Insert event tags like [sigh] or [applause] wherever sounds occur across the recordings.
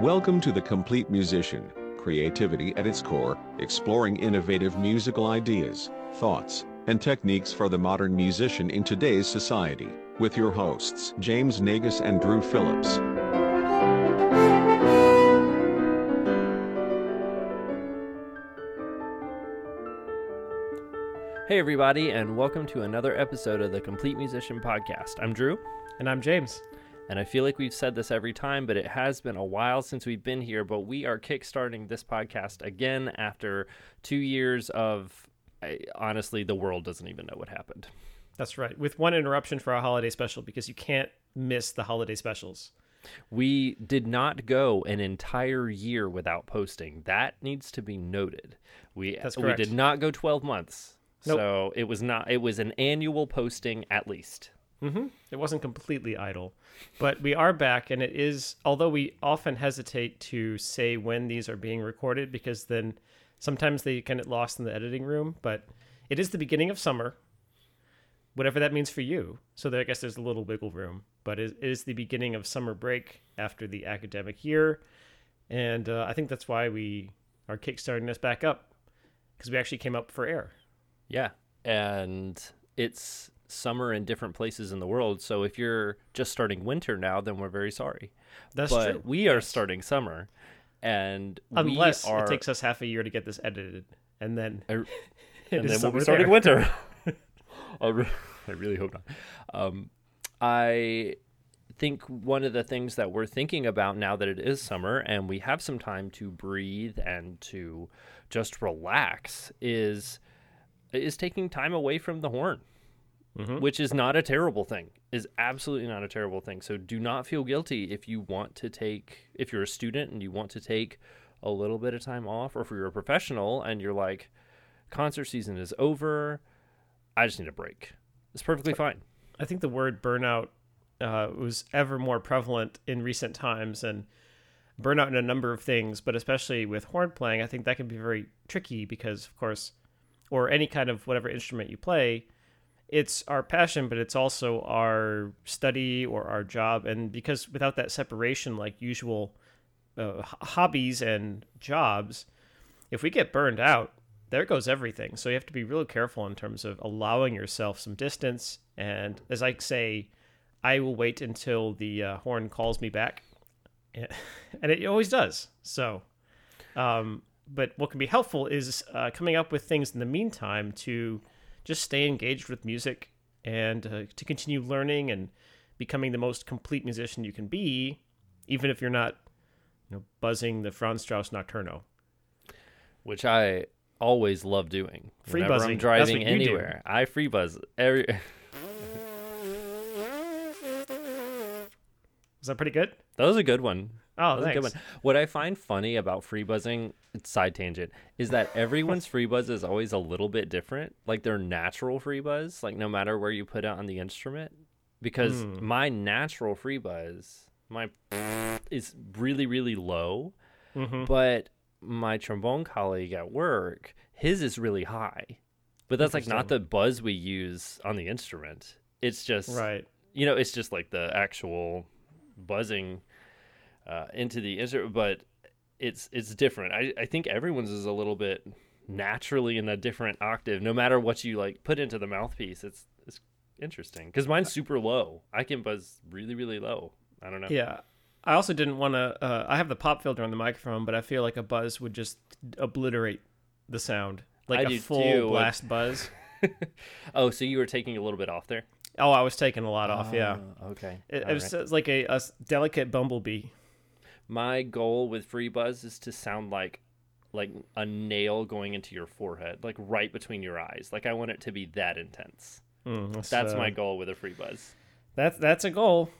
Welcome to The Complete Musician, creativity at its core, exploring innovative musical ideas, thoughts, and techniques for the modern musician in today's society, with your hosts, James Naigus and Drew Phillips. Hey, everybody, and welcome to another episode of the Complete Musician Podcast. I'm Drew, And I'm James. And I feel like we've said this every time, but it has been a while since we've been here. But we are kickstarting this podcast again after two years of I, honestly, the world doesn't even know what happened. That's right. With one interruption for our holiday special because you can't miss the holiday specials. We did not go an entire year without posting. That needs to be noted. We That's we did not go 12 months. Nope. So it was not it was an annual posting at least. Hmm It wasn't completely idle, but we are back, and it is. Although we often hesitate to say when these are being recorded because then sometimes they get lost in the editing room. But it is the beginning of summer, whatever that means for you. So there, I guess there's a little wiggle room, but it it is the beginning of summer break after the academic year, and uh, I think that's why we are kickstarting this back up because we actually came up for air. Yeah. And it's summer in different places in the world. So if you're just starting winter now, then we're very sorry. That's but true. we are starting summer. And Unless we are, it takes us half a year to get this edited, and then [laughs] I- and then we'll be starting there. winter. [laughs] [laughs] I, re- I really hope not. Um, I think one of the things that we're thinking about now that it is summer and we have some time to breathe and to just relax is is taking time away from the horn, Mhm. which is not a terrible thing. Is absolutely not a terrible thing. So do not feel guilty if you want to take if you're a student and you want to take a little bit of time off, or if you're a professional and you're like, concert season is over, I just need a break. It's perfectly fine. I think the word burnout uh, was ever more prevalent in recent times, and burnout in a number of things, but especially with horn playing, I think that can be very tricky because, of course, or any kind of whatever instrument you play, it's our passion, but it's also our study or our job, and because without that separation, like usual uh, hobbies and jobs, if we get burned out, there goes everything. So you have to be really careful in terms of allowing yourself some distance. And as I say, I will wait until the uh, horn calls me back, [laughs] and it always does. So, um, but what can be helpful is uh, coming up with things in the meantime to just stay engaged with music and uh, to continue learning and becoming the most complete musician you can be, even if you're not, you know, buzzing the Franz Strauss Nocturno. which I always love doing. Free Whenever buzzing. I'm driving you do. anywhere. I free buzz every. [laughs] Is that pretty good? That was a good one. Oh, That was a good one. What I find funny about free buzzing, side tangent, is that everyone's [laughs] free buzz is always a little bit different. Like their natural free buzz, like no matter where you put it on the instrument. Because Hmm. my natural free buzz, my [sniffs] is really, really low. hmm But my trombone colleague at work, his is really high. But that's like not the buzz we use on the instrument. It's just Right. you know, it's just like the actual buzzing uh, into the instrument, but it's it's different. I, I think everyone's is a little bit naturally in a different octave, no matter what you like put into the mouthpiece. It's it's interesting because mine's super low. I can buzz really really low. I don't know. Yeah. I also didn't want to. Uh, I have the pop filter on the microphone, but I feel like a buzz would just obliterate the sound, like I a full too. blast buzz. [laughs] Oh, so you were taking a little bit off there? Oh, I was taking a lot off. Yeah, Ah, Okay. it, it was right. like a, a delicate bumblebee. My goal with free buzz is to sound like like a nail going into your forehead, like right between your eyes. Like I want it to be that intense. Mm, That's uh, my goal with a free buzz. That's that's a goal.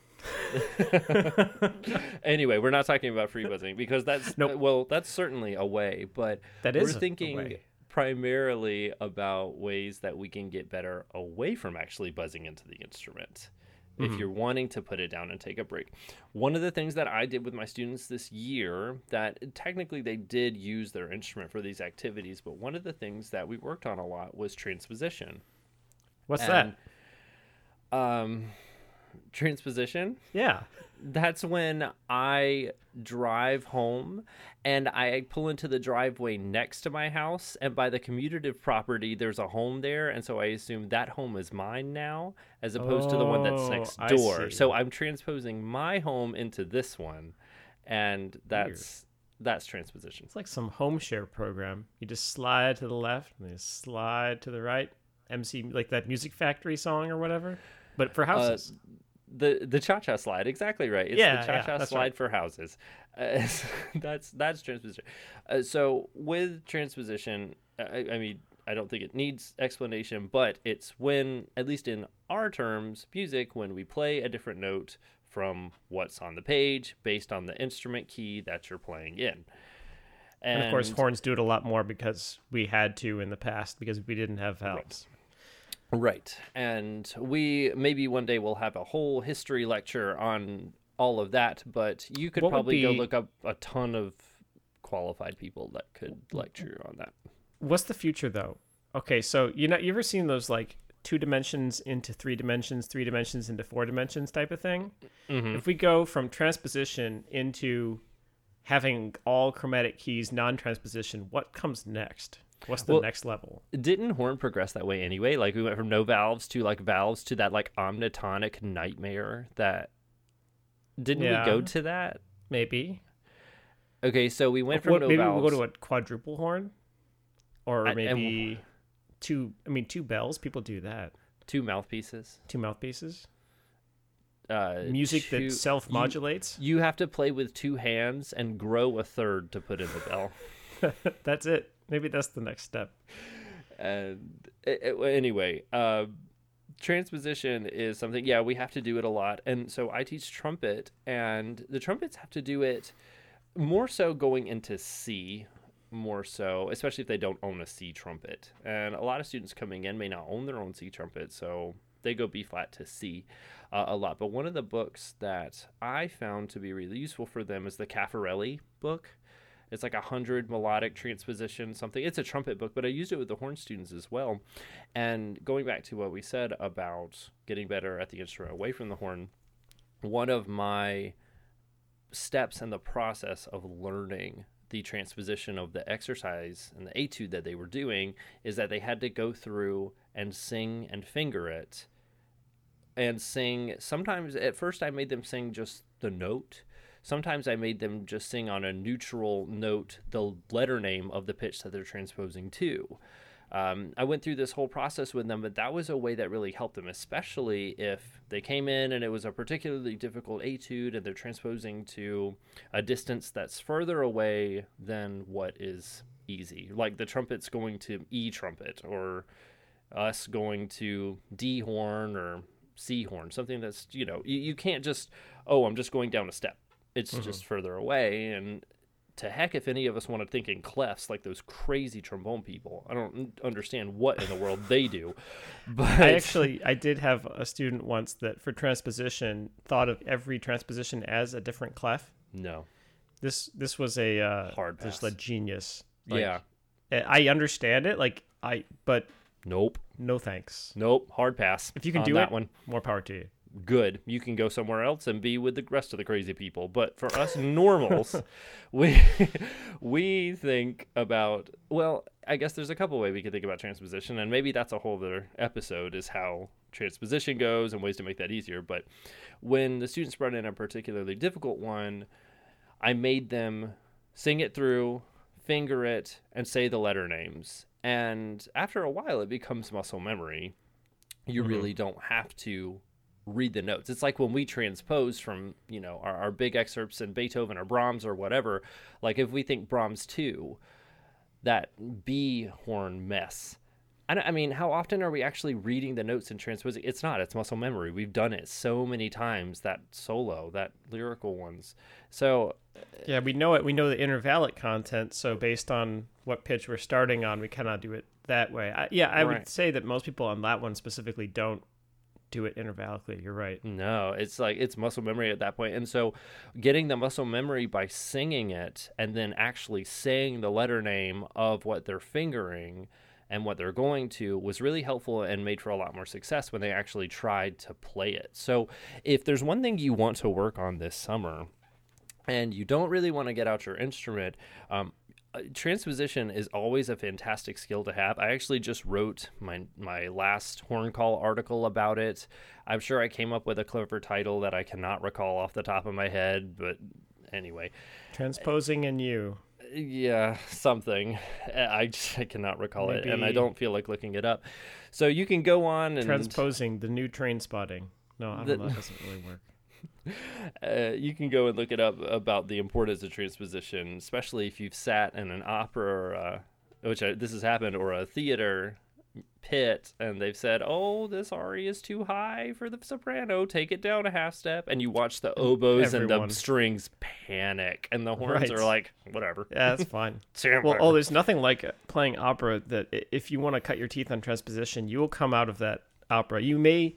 [laughs] anyway, we're not talking about free buzzing because that's Nope. well, that's certainly a way, but That we're is a thinking primarily about ways that we can get better away from actually buzzing into the instrument. If Mm-hmm. you're wanting to put it down and take a break. One of the things that I did with my students this year that technically they did use their instrument for these activities, but one of the things that we worked on a lot was transposition. What's And, that? Um, transposition. Yeah. That's when I drive home and I pull into the driveway next to my house. And by the commutative property, there's a home there. And so I assume that home is mine now, as opposed to the one that's Oh, next door. So I'm transposing my home into this one. And that's that's transposition. It's like some home share program. You just slide to the left and you slide to the right. MC like that Music Factory song or whatever, but for uh, houses. The the cha cha slide exactly right it's Yeah, the cha yeah, cha that's slide right. for houses uh, [laughs] that's that's transposition uh, so with transposition I, I mean i don't think it needs explanation but it's when at least in our terms music when we play a different note from what's on the page based on the instrument key that you're playing in and of course, horns do it a lot more because we had to in the past because we didn't have valves. Right. And we maybe one day we'll have a whole history lecture on all of that, but you could What probably go look up a ton of qualified people that could lecture on that. What's the future though? Okay, so you know, you ever seen those like two dimensions into three dimensions, three dimensions into four dimensions type of thing? Mm-hmm. If we go from transposition into having all chromatic keys non-transposition, what comes next? What's the Well- next level? Didn't horn progress that way anyway? Like we went from no valves to like valves to that like omnitonic nightmare that didn't Yeah. we go to that? Maybe. Okay, so we went from no maybe valves. we'll go to a quadruple horn, or I- maybe two. I mean, two bells. People do that. two mouthpieces. Two mouthpieces. Uh, Music two- that self-modulates. You, you have to play with two hands and grow a third to put in the bell. [laughs] that's it. Maybe that's the next step. and it, it- anyway uh, transposition is something yeah we have to do it a lot. And so i teach trumpet and the trumpets have to do it more so going into c more so especially if they don't own a c trumpet. And a lot of students coming in may not own their own c trumpet so they go b flat to c uh, a lot. But one of the books that i found to be really useful for them is the caffarelli book it's like a hundred melodic transposition something. It's a trumpet book, but I used it with the horn students as well. And going back to what we said about getting better at the instrument away from the horn, one of my steps in the process of learning the transposition of the exercise and the etude that they were doing is that they had to go through and sing and finger it and sing sometimes at first I made them sing just the note Sometimes I made them just sing on a neutral note the letter name of the pitch that they're transposing to. Um, I went through this whole process with them, but that was a way that really helped them, especially if they came in and it was a particularly difficult etude and they're transposing to a distance that's further away than what is easy. Like the trumpet's going to E trumpet or us going to D horn or C horn, something that's, you know, you, you can't just, oh, I'm just going down a step. It's just further away. And to heck, if any of us want to think in clefs like those crazy trombone people, I don't understand what in the world they do. [laughs] But I actually I did have a student once that for transposition thought of every transposition as a different clef. no. This this was a uh, Hard just pass. a genius. Like, yeah. I understand it. Like I, but Nope. no thanks. Nope. Hard pass. If you can do that it, one. more power to you. Good. You can go somewhere else and be with the rest of the crazy people. But for us normals, [laughs] we [laughs] we think about well, I guess there's a couple way we could think about transposition, and maybe that's a whole other episode is how transposition goes and ways to make that easier. But when the students brought in a particularly difficult one, I made them sing it through, finger it, and say the letter names. And after a while, it becomes muscle memory. You mm-hmm. really don't have to read the notes. It's like when we transpose from, you know, our, our big excerpts in Beethoven or Brahms or whatever. Like if we think Brahms 2, that B horn mess. I, I mean, how often are we actually reading the notes and transposing? It's not. It's muscle memory. We've done it so many times. That solo, that lyrical ones. So uh, Yeah, we know it. We know the intervallic content. So based on what pitch we're starting on, we cannot do it that way. I, yeah, I Right. would say that most people on that one specifically don't do it intervallically. You're right. No, it's like it's muscle memory at that point. And so getting the muscle memory by singing it and then actually saying the letter name of what they're fingering and what they're going to was really helpful and made for a lot more success when they actually tried to play it. So, if there's one thing you want to work on this summer, and you don't really want to get out your instrument, um, Uh, transposition is always a fantastic skill to have. I actually just wrote my my last horn call article about it. I'm sure I came up with a clever title that I cannot recall off the top of my head, but anyway, transposing in you. Yeah, something. Uh, I just I cannot recall Maybe it, and I don't feel like looking it up. So you can go on and transposing the new train spotting. No, I don't the, know. That doesn't really work. Uh, you can go and look it up about the importance of transposition, especially if you've sat in an opera, or, uh, which I, this has happened, or a theater pit, and they've said, "Oh, this aria is too high for the soprano. Take it down a half step." And you watch the oboes Everyone. and the strings panic, and the horns right. are like, "Whatever." Yeah, that's fine. [laughs] well, oh, there's nothing like playing opera that if you want to cut your teeth on transposition, you will come out of that opera. You may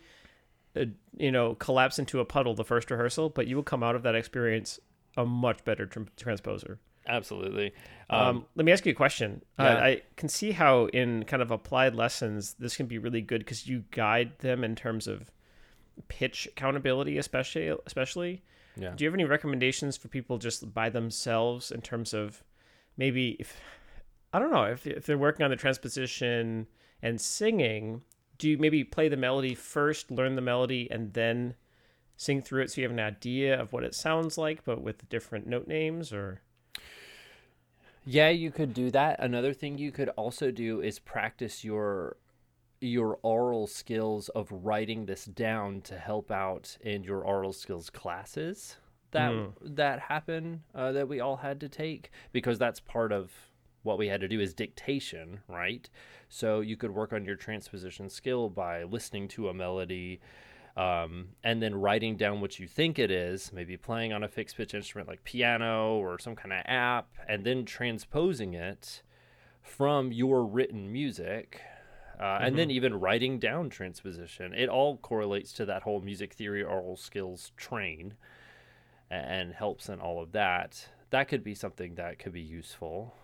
uh, you know, collapse into a puddle the first rehearsal, but you will come out of that experience a much better tr- transposer. Absolutely. Um, um, let me ask you a question. Uh, yeah. Uh, I can see how in kind of applied lessons this can be really good because you guide them in terms of pitch accountability, especially. Especially. Yeah. Do you have any recommendations for people just by themselves in terms of maybe if I don't know if if they're working on the transposition and singing, do you maybe play the melody first, learn the melody, and then sing through it so you have an idea of what it sounds like, but with different note names or? Yeah, you could do that. Another thing you could also do is practice your your aural skills of writing this down to help out in your aural skills classes that mm. that happen uh, that we all had to take because that's part of what we had to do is dictation, right? So you could work on your transposition skill by listening to a melody um, and then writing down what you think it is, maybe playing on a fixed pitch instrument like piano or some kind of app, and then transposing it from your written music. Uh, mm-hmm. And then mm-hmm. even writing down transposition. It all correlates to that whole music theory aural skills train and helps in all of that. That could be something that could be useful.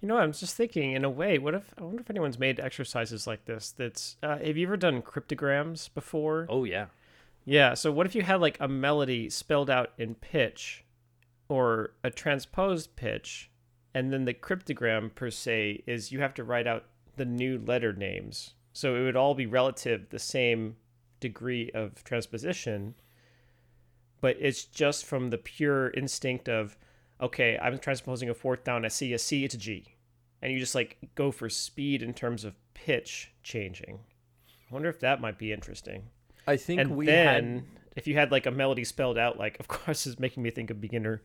You know, I'm just thinking, in a way, what if I wonder if anyone's made exercises like this? That's uh, have you ever done cryptograms before? Oh yeah, yeah. So what if you had like a melody spelled out in pitch, or a transposed pitch, and then the cryptogram per se is you have to write out the new letter names. So it would all be relative the same degree of transposition, but it's just from the pure instinct of okay, I'm transposing a fourth down, I see a C, it's a G. And you just like go for speed in terms of pitch changing. I wonder if that might be interesting. I think and we then had... if you had like a melody spelled out, like [laughs] of course is making me think of beginner,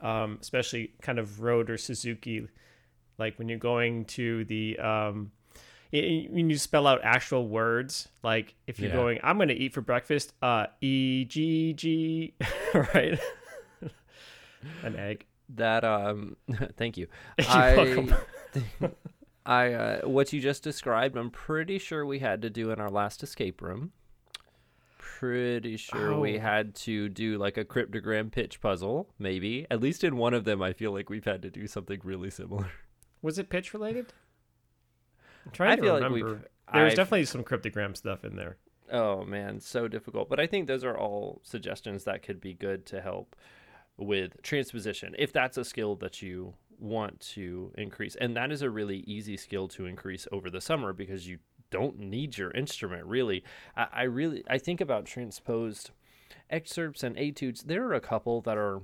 um, especially kind of rote or Suzuki, like when you're going to the um, when you spell out actual words, like if you're yeah. going, I'm going to eat for breakfast, uh, E G G, [laughs] right? [laughs] An egg. That um [laughs] thank you. [laughs] I i uh, what you just described i'm pretty sure we had to do in our last escape room. Pretty sure oh. we had to do like a cryptogram pitch puzzle maybe. At least in one of them i feel like we've had to do something really similar. Was it pitch related? I'm trying I to feel remember. Like there's definitely some cryptogram stuff in there. Oh man. So difficult. But i think those are all suggestions that could be good to help with transposition if that's a skill that you want to increase. And that is a really easy skill to increase over the summer because you don't need your instrument really. I, I really I think about transposed excerpts and etudes. There are a couple that are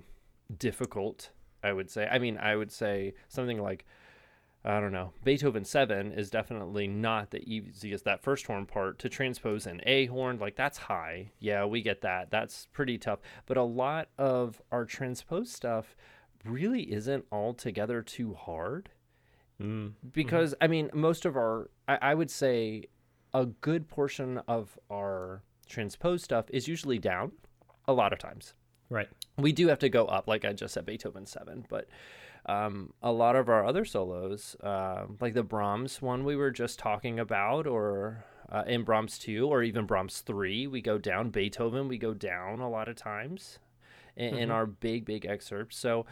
difficult, I would say. I mean, I would say something like I don't know. Beethoven 7 is definitely not the easiest. That first horn part to transpose an A horn, like that's high. Yeah, we get that. That's pretty tough. But a lot of our transpose stuff really isn't altogether too hard. Mm. Because, mm-hmm. I mean, most of our, I, I would say a good portion of our transpose stuff is usually down a lot of times. Right. We do have to go up, like I just said, Beethoven 7. But um, a lot of our other solos, uh, like the Brahms one we were just talking about, or uh, in Brahms 2, or even Brahms 3, we go down. Beethoven, we go down a lot of times in, mm-hmm. in our big, big excerpts. So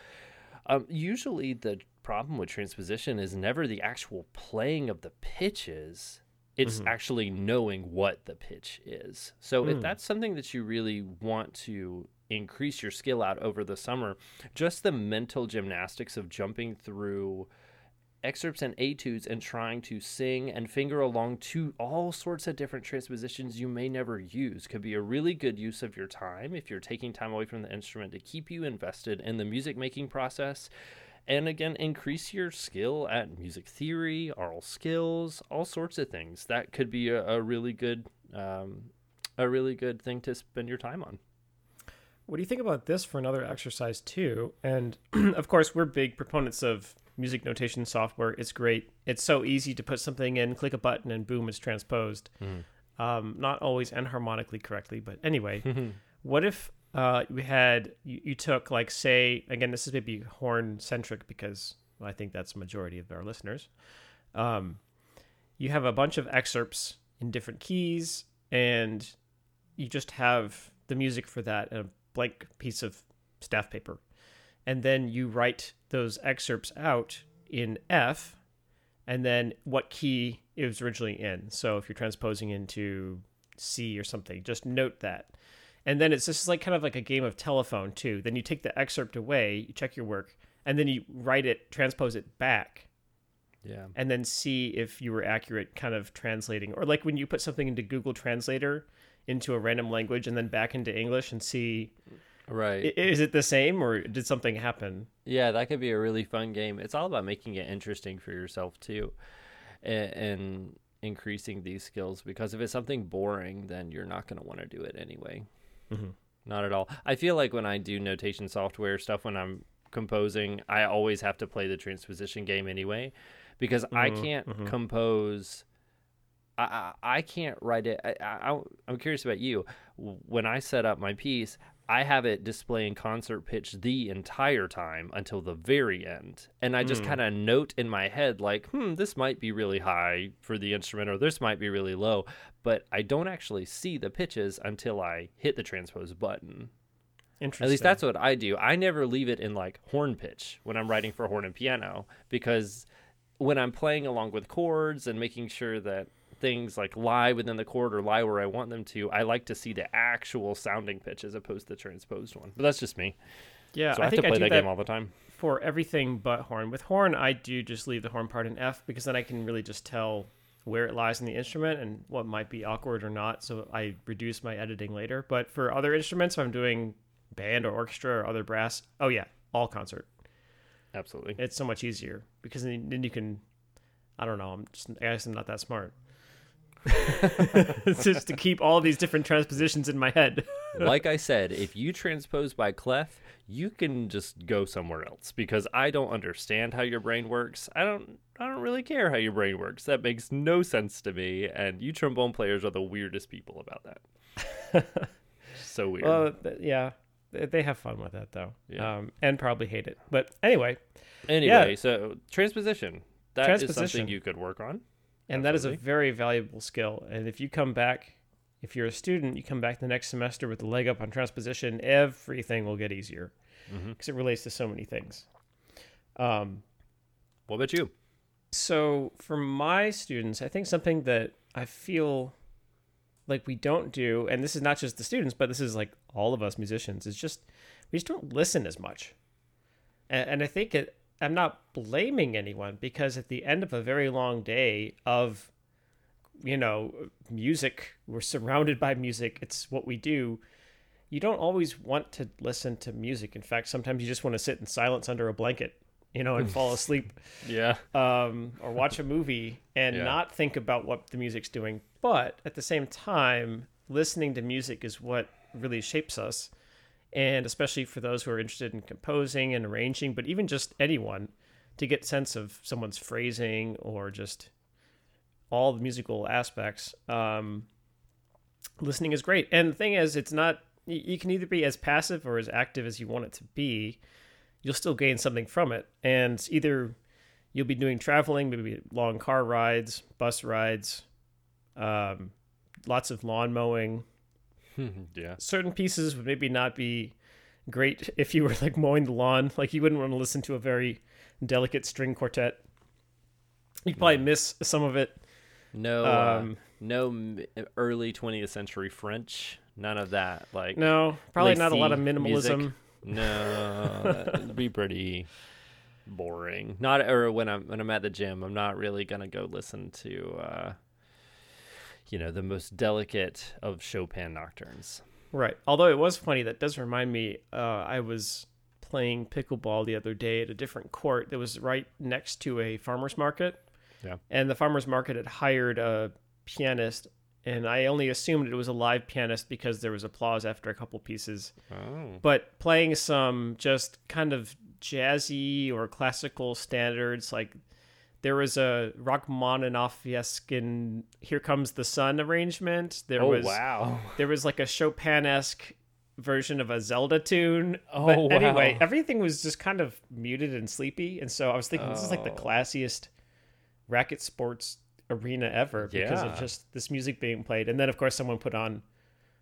Um, usually, the problem with transposition is never the actual playing of the pitches. It's Mhm. actually knowing what the pitch is. So if Mm. that's something that you really want to increase your skill out over the summer, just the mental gymnastics of jumping through excerpts and etudes and trying to sing and finger along to all sorts of different transpositions you may never use could be a really good use of your time if you're taking time away from the instrument to keep you invested in the music making process. And again increase your skill at music theory aural skills all sorts of things that could be a, a really good um, a really good thing to spend your time on What do you think about this for another exercise too? And [clears throat] of course, we're big proponents of music notation software. It's great. It's so easy to put something in, click a button, and boom, it's transposed. Um, not always enharmonically correctly, but anyway, [laughs] what if uh, we had you, you took like say again, this is maybe horn centric because I think that's the majority of our listeners. Um, you have a bunch of excerpts in different keys, and you just have the music for that in a blank piece of staff paper. And then you write those excerpts out in F, and then what key it was originally in. So if you're transposing into C or something, just note that. And then it's just like kind of like a game of telephone too. Then you take the excerpt away, you check your work, and then you write it, transpose it back, yeah and then see if you were accurate kind of translating or like when you put something into google translator into a random language and then back into english and see right is it the same or did something happen Yeah, that could be a really fun game. It's all about making it interesting for yourself too, and, and increasing these skills. Because if it's something boring, then you're not going to want to do it anyway. Mhm. Not at all. I feel like when I do notation software stuff, when I'm composing, I always have to play the transposition game anyway, because I Mhm, can't mhm. compose. I, I can't write it. I, I, I'm curious about you. When I set up my piece, I have it displaying concert pitch the entire time until the very end. And I just Mm. kind of note in my head, like, hmm, this might be really high for the instrument or this might be really low. But I don't actually see the pitches until I hit the transpose button. interesting At least that's what I do. I never leave it in like horn pitch when I'm writing for horn and piano because when I'm playing along with chords and making sure that things like lie within the chord or lie where I want them to, I like to see the actual sounding pitch as opposed to the transposed one. But that's just me. yeah So I, i have think to play i do that, that game all the time. for everything but horn with horn i do just leave the horn part in f because then i can really just tell where it lies in the instrument and what might be awkward or not so i reduce my editing later but for other instruments if i'm doing band or orchestra or other brass oh yeah all concert Absolutely. it's so much easier because then, you can i don't know i'm just i guess i'm not that smart [laughs] just to keep all these different transpositions in my head [laughs] like I said, if you transpose by clef, you can just go somewhere else because I don't understand how your brain works. I don't I don't really care how your brain works. That makes no sense to me and you trombone players are the weirdest people about that. [laughs] so weird. well yeah they have fun with that though Yeah. um, and probably hate it but anyway anyway, yeah. so transposition. That is something you could work on. And that is a very valuable skill. And if you come back if you're a student you come back the next semester with a leg up on transposition everything will get easier because it relates to so many things. Um, What about you? so for my students i think something that i feel like we don't do and this is not just the students but this is like all of us musicians is just we just don't listen as much. And, and i think it i'm not blaming anyone because at the end of a very long day of you know music we're surrounded by music it's what we do you don't always want to listen to music in fact sometimes you just want to sit in silence under a blanket you know and fall [laughs] asleep Yeah. um, or watch a movie and Yeah. not think about what the music's doing. But at the same time, listening to music is what really shapes us. And especially for those who are interested in composing and arranging, but even just anyone to get sense of someone's phrasing or just all the musical aspects, um, listening is great. And the thing is, it's not. You can either be as passive or as active as you want it to be. You'll still gain something from it. And either you'll be doing traveling, maybe long car rides, bus rides, um, lots of lawn mowing. [laughs] yeah. Certain pieces would maybe not be great if you were like mowing the lawn. Like you wouldn't want to listen to a very delicate string quartet. You'd probably miss some of it. No, uh, Um, no early 20th century French. None of that. Like No, probably not a lot of minimalism. music. No, it'd be pretty boring. Not or when I'm when I'm at the gym, I'm not really gonna go listen to uh, you know the most delicate of Chopin nocturnes. Right. Although it was funny, that does remind me. Uh, I was playing pickleball the other day at a different court that was right next to a farmer's market. Yeah. And the farmer's market had hired a pianist, and I only assumed it was a live pianist because there was applause after a couple pieces. Oh, But playing some just kind of jazzy or classical standards, like there was a Rachmaninoff-esque in "Here Comes the Sun" arrangement. There oh was wow. [laughs] there was like a Chopin-esque version of a Zelda tune. Oh, but anyway, everything was just kind of muted and sleepy, and so I was thinking this is like the Oh. classiest racket sports arena ever because Yeah. of just this music being played. And then of course someone put on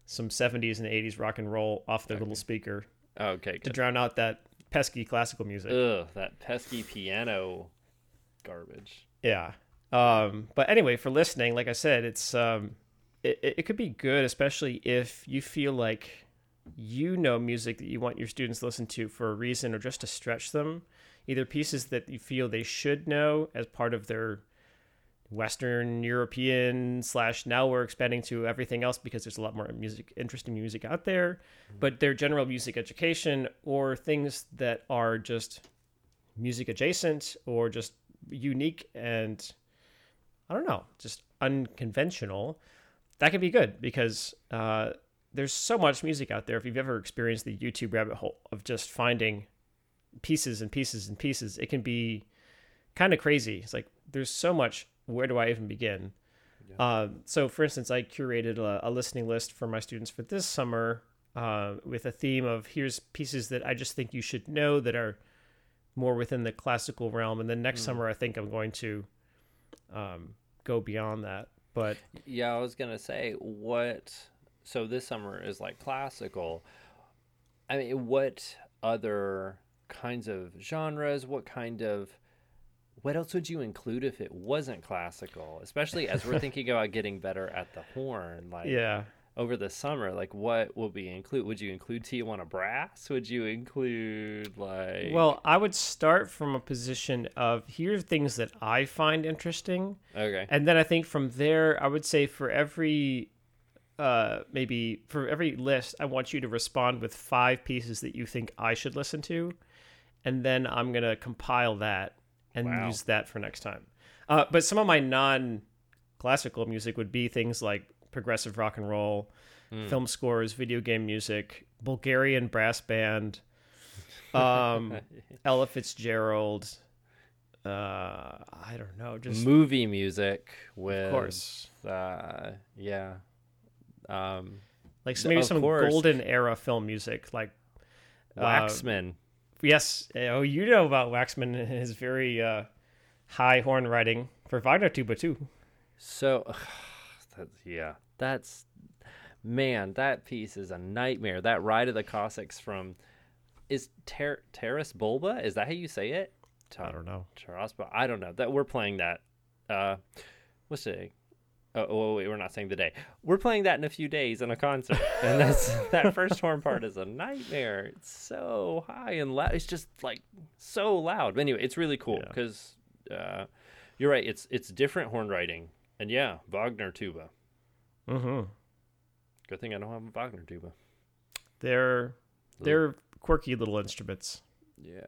some 70s and 80s rock and roll off their little speaker Okay, to drown out that pesky classical music. Ugh, that pesky piano garbage. Yeah. Um, but anyway, for listening, like I said, it's um, it, it could be good, especially if you feel like you know music that you want your students to listen to for a reason or just to stretch them. Either pieces that you feel they should know as part of their Western European slash now we're expanding to everything else because there's a lot more music, interesting music out there, but their general music education or things that are just music adjacent or just unique and I don't know, just unconventional, that could be good because uh, there's so much music out there. If you've ever experienced the YouTube rabbit hole of just finding pieces and pieces and pieces, it can be kind of crazy. It's like there's so much. Where do I even begin? Um, so, for instance, I curated a, a listening list for my students for this summer uh, with a theme of here's pieces that I just think you should know that are more within the classical realm. And then next summer, I think I'm going to um, go beyond that. But Yeah, I was gonna say what. So this summer is like classical. I mean, what other kinds of genres? What kind of what else would you include if it wasn't classical? Especially as we're [laughs] thinking about getting better at the horn, like yeah, over the summer. Like, what will be include? Would you include Tijuana brass? Would you include like? well, I would start from a position of here are things that I find interesting. okay, And then I think from there, I would say for every, uh, maybe for every list, I want you to respond with five pieces that you think I should listen to, and then I'm gonna compile that and Wow. use that for next time. Uh, but some of my non-classical music would be things like progressive rock and roll, film scores, video game music, Bulgarian brass band, um, [laughs] Ella Fitzgerald. Uh, I don't know, just movie music with of course. uh yeah um like so maybe some course. golden era film music like uh, waxman yes oh you know about waxman and his very uh high horn writing for wagner tuba too so that, yeah that's man that piece is a nightmare that ride of the cossacks from is Ter- Taras Bulba is that how you say it i don't know Taraspa I don't know that we're playing that uh what's today Oh, oh, wait, we're not saying the day. We're playing that in a few days in a concert, [laughs] and that's that first horn part is a nightmare. It's so high and loud. It's just like so loud. But anyway, it's really cool Yeah. because uh, you're right. It's it's different horn writing, and yeah, Wagner tuba. mm-hmm Good thing I don't have a Wagner tuba. they're they're quirky little instruments Yeah.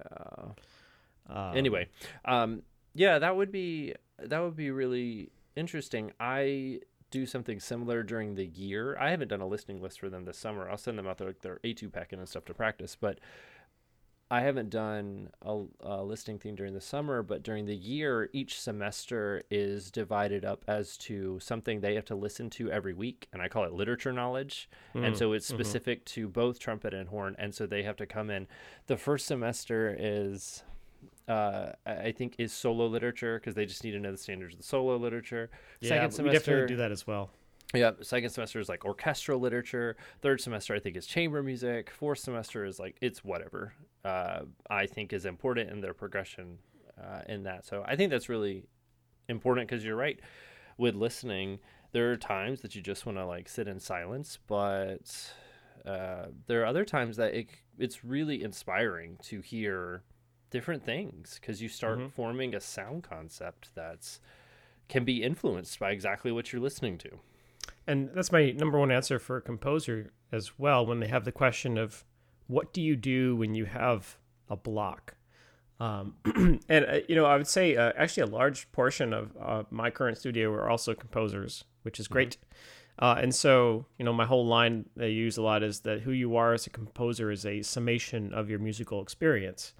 um, anyway um yeah that would be that would be really interesting i do something similar during the year i haven't done a listening list for them this summer i'll send them out their, their etude packet and stuff to practice but i haven't done a, a listing thing during the summer but during the year each semester is divided up as to something they have to listen to every week and i call it literature knowledge. And Mm, so it's specific to both trumpet and horn and so they have to come in. The first semester is uh, I think is solo literature because they just need to know the standards of the solo literature. yeah Second we semester, definitely do that as well Yeah, second semester is like orchestral literature. Third semester, I think, is chamber music. Fourth semester is like it's whatever. Uh, I think is important in their progression uh, in that. So I think that's really important because you're right. With listening, there are times that you just want to like sit in silence, but uh, there are other times that it, it's really inspiring to hear different things because you start Mm-hmm. forming a sound concept that's can be influenced by exactly what you're listening to. And that's my number one answer for a composer as well when they have the question of what do you do when you have a block? Um, [clears throat] and, uh, you know, I would say uh, actually a large portion of uh, my current studio are also composers, which is great. Uh, and so, you know, my whole line I use a lot is that who you are as a composer is a summation of your musical experience.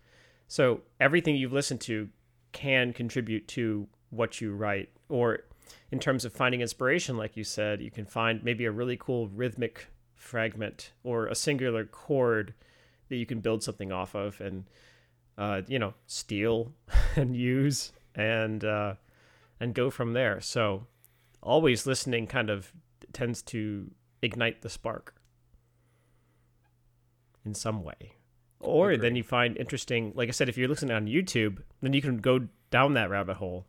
So everything you've listened to can contribute to what you write. Or in terms of finding inspiration, like you said, you can find maybe a really cool rhythmic fragment or a singular chord that you can build something off of and, uh, you know, steal [laughs] and use and, uh, and go from there. So always listening kind of tends to ignite the spark in some way. Or then you find interesting, like I said, if you're listening on YouTube, then you can go down that rabbit hole.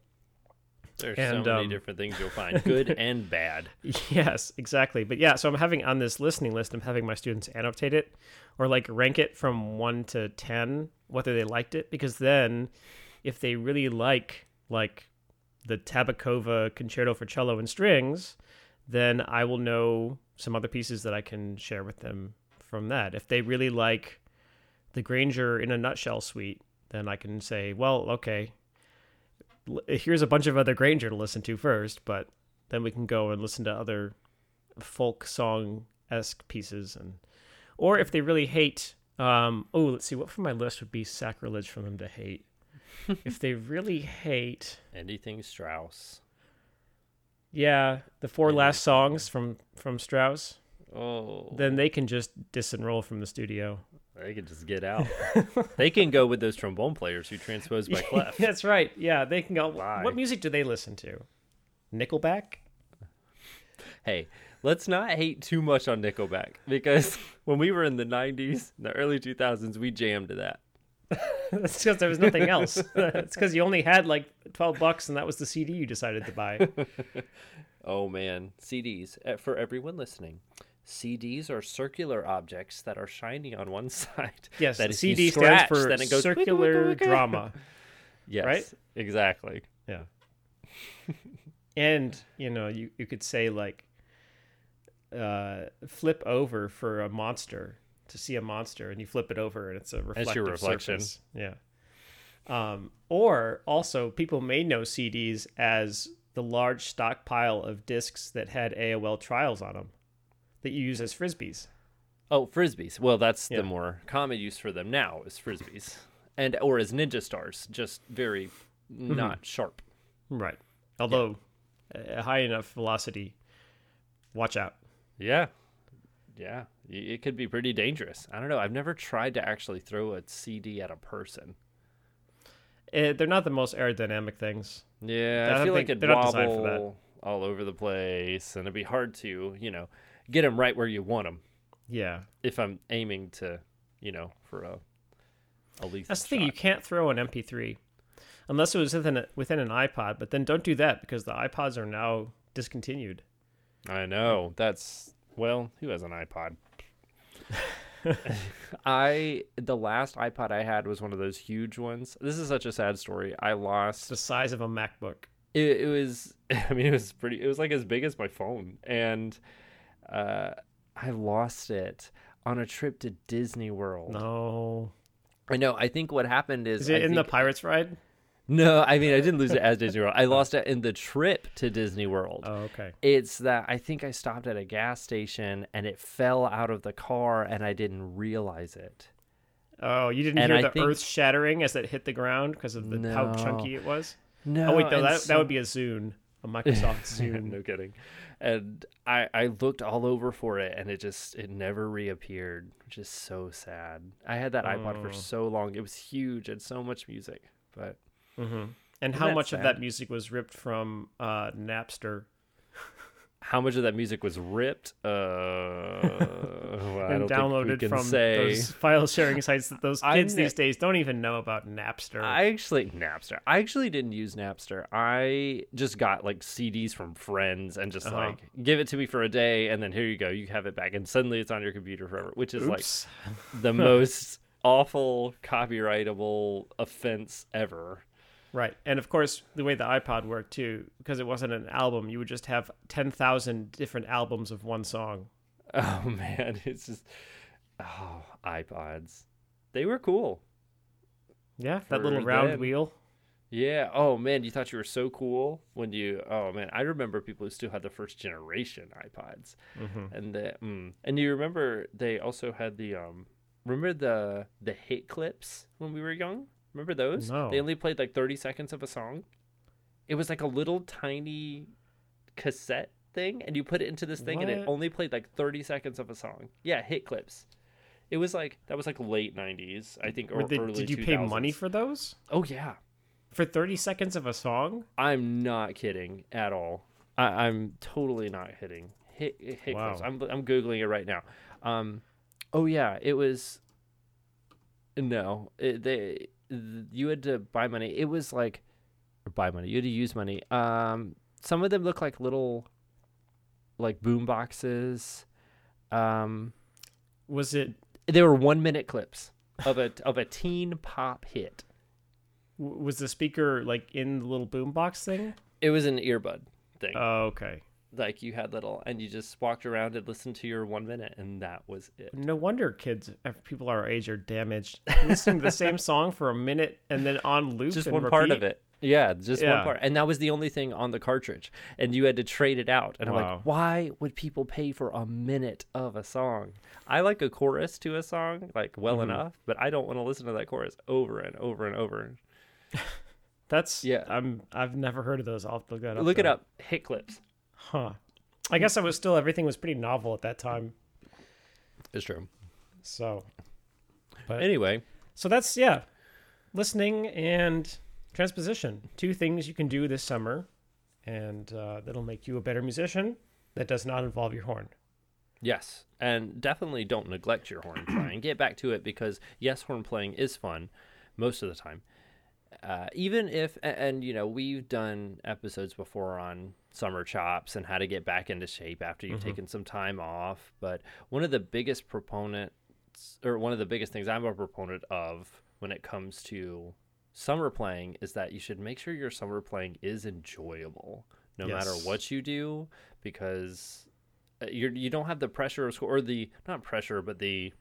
There's And, so many um, different things you'll find, [laughs] good and bad. Yes, exactly. But yeah, so I'm having on this listening list, I'm having my students annotate it or like rank it from one to 10, whether they liked it. Because then if they really like, like the Tabakova Concerto for Cello and Strings, then I will know some other pieces that I can share with them from that. If they really like the Grainger in a nutshell suite, then I can say, well, okay, here's a bunch of other Grainger to listen to first, but then we can go and listen to other folk song esque pieces and or if they really hate um oh let's see what from my list would be sacrilege for them to hate [laughs] if they really hate Anything Strauss. yeah the four Yeah. last songs from from strauss Oh, then they can just disenroll from the studio they can just get out. [laughs] they can go with those trombone players who transpose by Clef. [laughs] that's right yeah they can go Lie. what music do they listen to nickelback Hey, let's not hate too much on Nickelback because [laughs] when we were in the 90s, the early 2000s, we jammed to that. that's because there was nothing else it's because you only had like 12 bucks and that was the cd you decided to buy Oh man, CDs. Uh, For everyone listening, CDs are circular objects that are shiny on one [laughs] side. Yes, that CD stands for then it goes circular drama. [laughs] Yes, right? Exactly. Yeah. and you know, you you could say like, uh, flip over for a monster to see a monster, and you flip it over, and it's a reflective your reflection. surface. Yeah. Um, or also, people may know CDs as the large stockpile of discs that had AOL trials on them that you use as frisbees. Oh, frisbees. Well, that's Yeah. the more common use for them now is frisbees, and or as ninja stars, just very Mm-hmm. not sharp. Right. Although, a high enough velocity, watch out. Yeah, yeah. It could be pretty dangerous. I don't know. I've never tried to actually throw a CD at a person. Eh, they're not the most aerodynamic things. Yeah, I I, feel like it'd they're not designed for that. wobble all over the place, and it'd be hard to, you know, get them right where you want them. Yeah. If I'm aiming to, you know, for a a lethal That's the thing. You can't throw an MP3 unless it was within a, within an iPod. But then don't do that because the iPods are now discontinued. I know. That's well, who has an iPod? [laughs] I the last iPod I had was one of those huge ones. This is such a sad story. I lost the size of a MacBook. it, it was [laughs] I mean it was pretty it was like as big as my phone and uh I lost it on a trip to Disney World. No. I know. I think what happened is Is it I in the Pirates ride? No, I mean I didn't lose it as Disney World. I lost it in the trip to Disney World. Oh, okay. It's that I think I stopped at a gas station and it fell out of the car and I didn't realize it. Oh, you didn't And hear I the think- earth shattering as it hit the ground because of the how chunky it was? No, Oh wait, no, and that so- that would be a Zune, a Microsoft [laughs] Zune. no kidding. And I I looked all over for it and it just it never reappeared, which is so sad. I had that iPod for Oh. so long. It was huge and so much music, but hmm And how much of that music was ripped from uh, Napster? How much of that music was ripped? Uh, well, [laughs] I and don't think we downloaded can from say. those [laughs] file sharing sites that those kids these days don't even know about Napster. I actually Napster. I actually didn't use Napster. I just got like CDs from friends and just Uh-huh. like give it to me for a day, and then here you go, you have it back, and suddenly it's on your computer forever, which is like the [laughs] most awful copyrightable offense ever. Right. And of course, the way the iPod worked too, because it wasn't an album, you would just have 10,000 different albums of one song. [laughs] Oh man, [laughs] it's just oh iPods. They were cool. Yeah, that little round them. wheel. Yeah. Oh man, you thought you were so cool when you. Oh man, I remember people who still had the first generation iPods, Mm-hmm. and the mm, and you remember they also had the um. Remember the the hit clips when we were young? Remember those? No. They only played like thirty seconds of a song. It was like a little tiny cassette thing, and you put it into this thing, and it only played like thirty seconds of a song. Yeah, hit clips. It was like that was like late '90s, I think, or they- early. did you pay money for those? Oh yeah, For 30 seconds of a song? I'm not kidding at all. I, I'm totally not kidding. Hit, hit Wow. clips. I'm I'm googling it right now. Um, oh yeah, it was. No, it, they th- you had to buy money. It was like, or buy money. You had to use money. Um, some of them look like little, like boom boxes. Um, Was it they were one minute clips of a of a teen pop hit. w- was the speaker like in the little boom box thing? It was an earbud thing. Oh, okay. Like you had little and you just walked around and listened to your one minute and that was it No wonder kids, people our age, are damaged. [laughs] Listening to the same song for a minute and then on loop. just one part of it yeah just one part and that was the only thing on the cartridge and you had to trade it out and i'm like why would people pay for a minute of a song i like a chorus to a song like well Mm-hmm. enough but i don't want to listen to that chorus over and over and over [laughs] That's Yeah. I'm I've never heard of those. I'll look that up. look it up hit clips Huh. I guess I was still everything was pretty novel at that time. it's true So but anyway so that's yeah. Listening and transposition. Two things you can do this summer and uh, that'll make you a better musician that does not involve your horn. Yes, and definitely don't neglect your horn playing. Get back to it because yes, horn playing is fun most of the time. Uh, even if, a- and, you know, we've done episodes before on summer chops and how to get back into shape after you've taken some time off. But one of the biggest proponents, or one of the biggest things I'm a proponent of when it comes to summer playing is that you should make sure your summer playing is enjoyable no matter what you do because uh, you're you don't have the pressure of school or the not pressure but the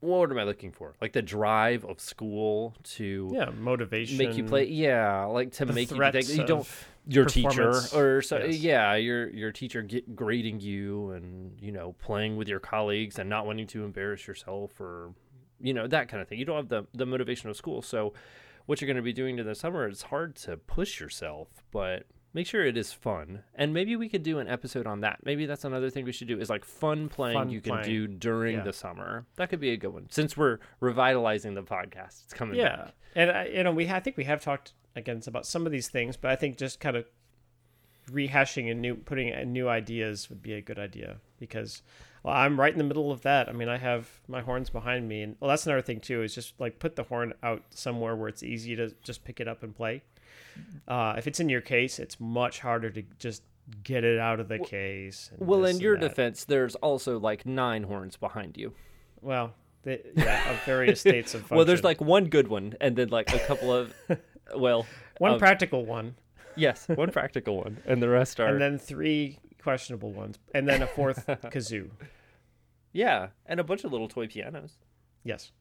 what am I looking for? Like the drive of school to Yeah, motivation. make you play. Yeah, like to make you think you don't your teacher or so Yes. yeah your your teacher get grading you and you know playing with your colleagues and not wanting to embarrass yourself or you know that kind of thing. You don't have the the motivation of school, so what you're going to be doing in the summer, it's hard to push yourself, but make sure it is fun. And maybe we could do an episode on that. Maybe that's another thing we should do is like fun playing Fun you can playing. do during Yeah. the summer. That could be a good one. Since we're revitalizing the podcast, it's coming yeah back. and I, you know we I think we have talked again about some of these things but i think just kind of rehashing and new putting in new ideas would be a good idea because well, i'm right in the middle of that i mean i have my horns behind me and well that's another thing too is just like put the horn out somewhere where it's easy to just pick it up and play uh, if it's in your case it's much harder to just get it out of the case and Well, in your that. defense, there's also like nine horns behind you. well yeah of various states of function. [laughs] Well, there's like one good one, and then like a couple of, [laughs] well, one of- practical one yes, [laughs] one practical one, and the rest are and then three questionable ones, and then a fourth kazoo. yeah, and a bunch of little toy pianos. Yes,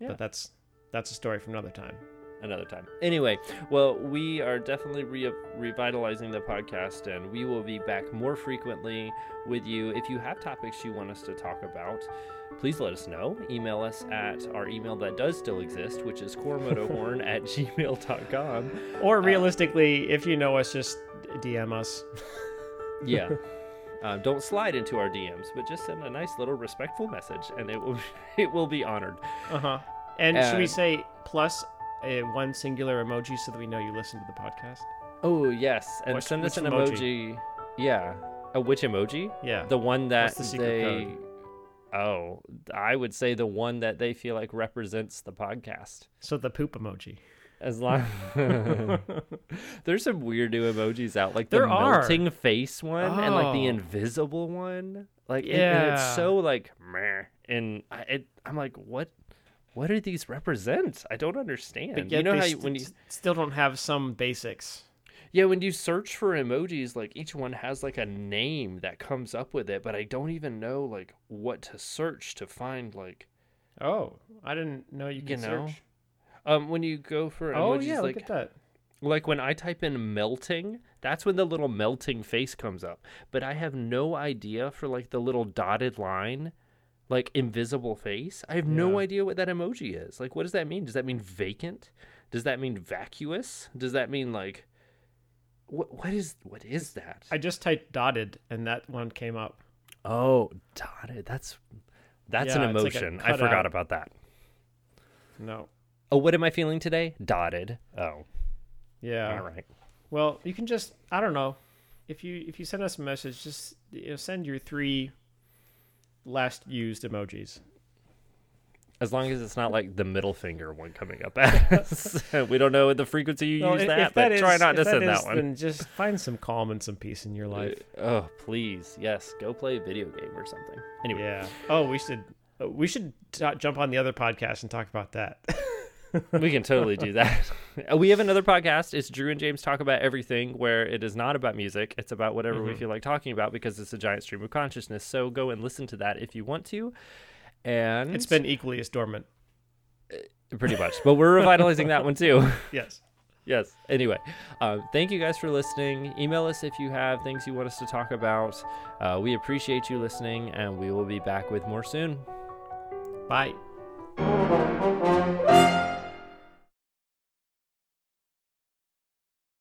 Yeah. but that's that's a story for another time. Another time. Anyway, well, we are definitely re- revitalizing the podcast, and we will be back more frequently with you. If you have topics you want us to talk about, please let us know. Email us at our email that does still exist, which is [laughs] cormotohorn at gmail.com. Or realistically, if you know us, just DM us. Yeah. Uh, [laughs] don't slide into our DMs, but just send a nice little respectful message, and it will [laughs] it will be honored. Uh huh. And should we Uh, say plus a one singular emoji so that we know you listen to the podcast? Oh yes, and Which- send us an emoji? emoji. Yeah, A which emoji? Yeah. The one that the secret they. code? Oh, I would say the one that they feel like represents the podcast. so the poop emoji. As long [laughs] there's some weird new emojis out, like the There are. melting face one and like the Oh. invisible one. Like it- it's Yeah. so like meh. And I, it, I'm like, what? What do these represent? I don't understand. But you know how you, st- when you still don't have some basics. yeah when you search for emojis, like each one has like a name that comes up with it, but I don't even know like what to search to find like Oh, I didn't know you you could know. search. Um, when you go for Oh emojis, yeah, like look at that. Like when I type in melting, that's when the little melting face comes up. But I have no idea for like the little dotted line, like invisible face. I have no idea what that emoji is. Like, what does that mean? Does that mean vacant? Does that mean vacuous? Does that mean like what? What is what is that? I just typed dotted and that one came up. oh, dotted. That's that's Yeah, an it's like emotion. I forgot about that. No. Oh, what am I feeling today? Dotted. Oh, Yeah. all right. Well, you can just I don't know. If you if you send us a message, just you know, send your three last used emojis. As long as it's not like the middle finger one coming up [laughs] at us. [laughs] we don't know the frequency you Well, use if- that, if but that try not to if send is, that one. Then just find some calm and some peace in your life. Oh, please. Yes. Go play a video game or something. Anyway. Yeah. Oh, we should uh, we should t- jump on the other podcast and talk about that. [laughs] we can totally do that. [laughs] Uh, we have another podcast. It's Drew and James Talk About Everything, where it is not about music. It's about whatever we Mhm. feel like talking about because it's a giant stream of consciousness. So go and listen to that if you want to. And it's been equally as dormant. pretty much. But we're revitalizing that one too. [laughs] Yes. yes. Anyway, um, thank you guys for listening. Email us if you have things you want us to talk about. Uh, we appreciate you listening, and we will be back with more soon. Bye.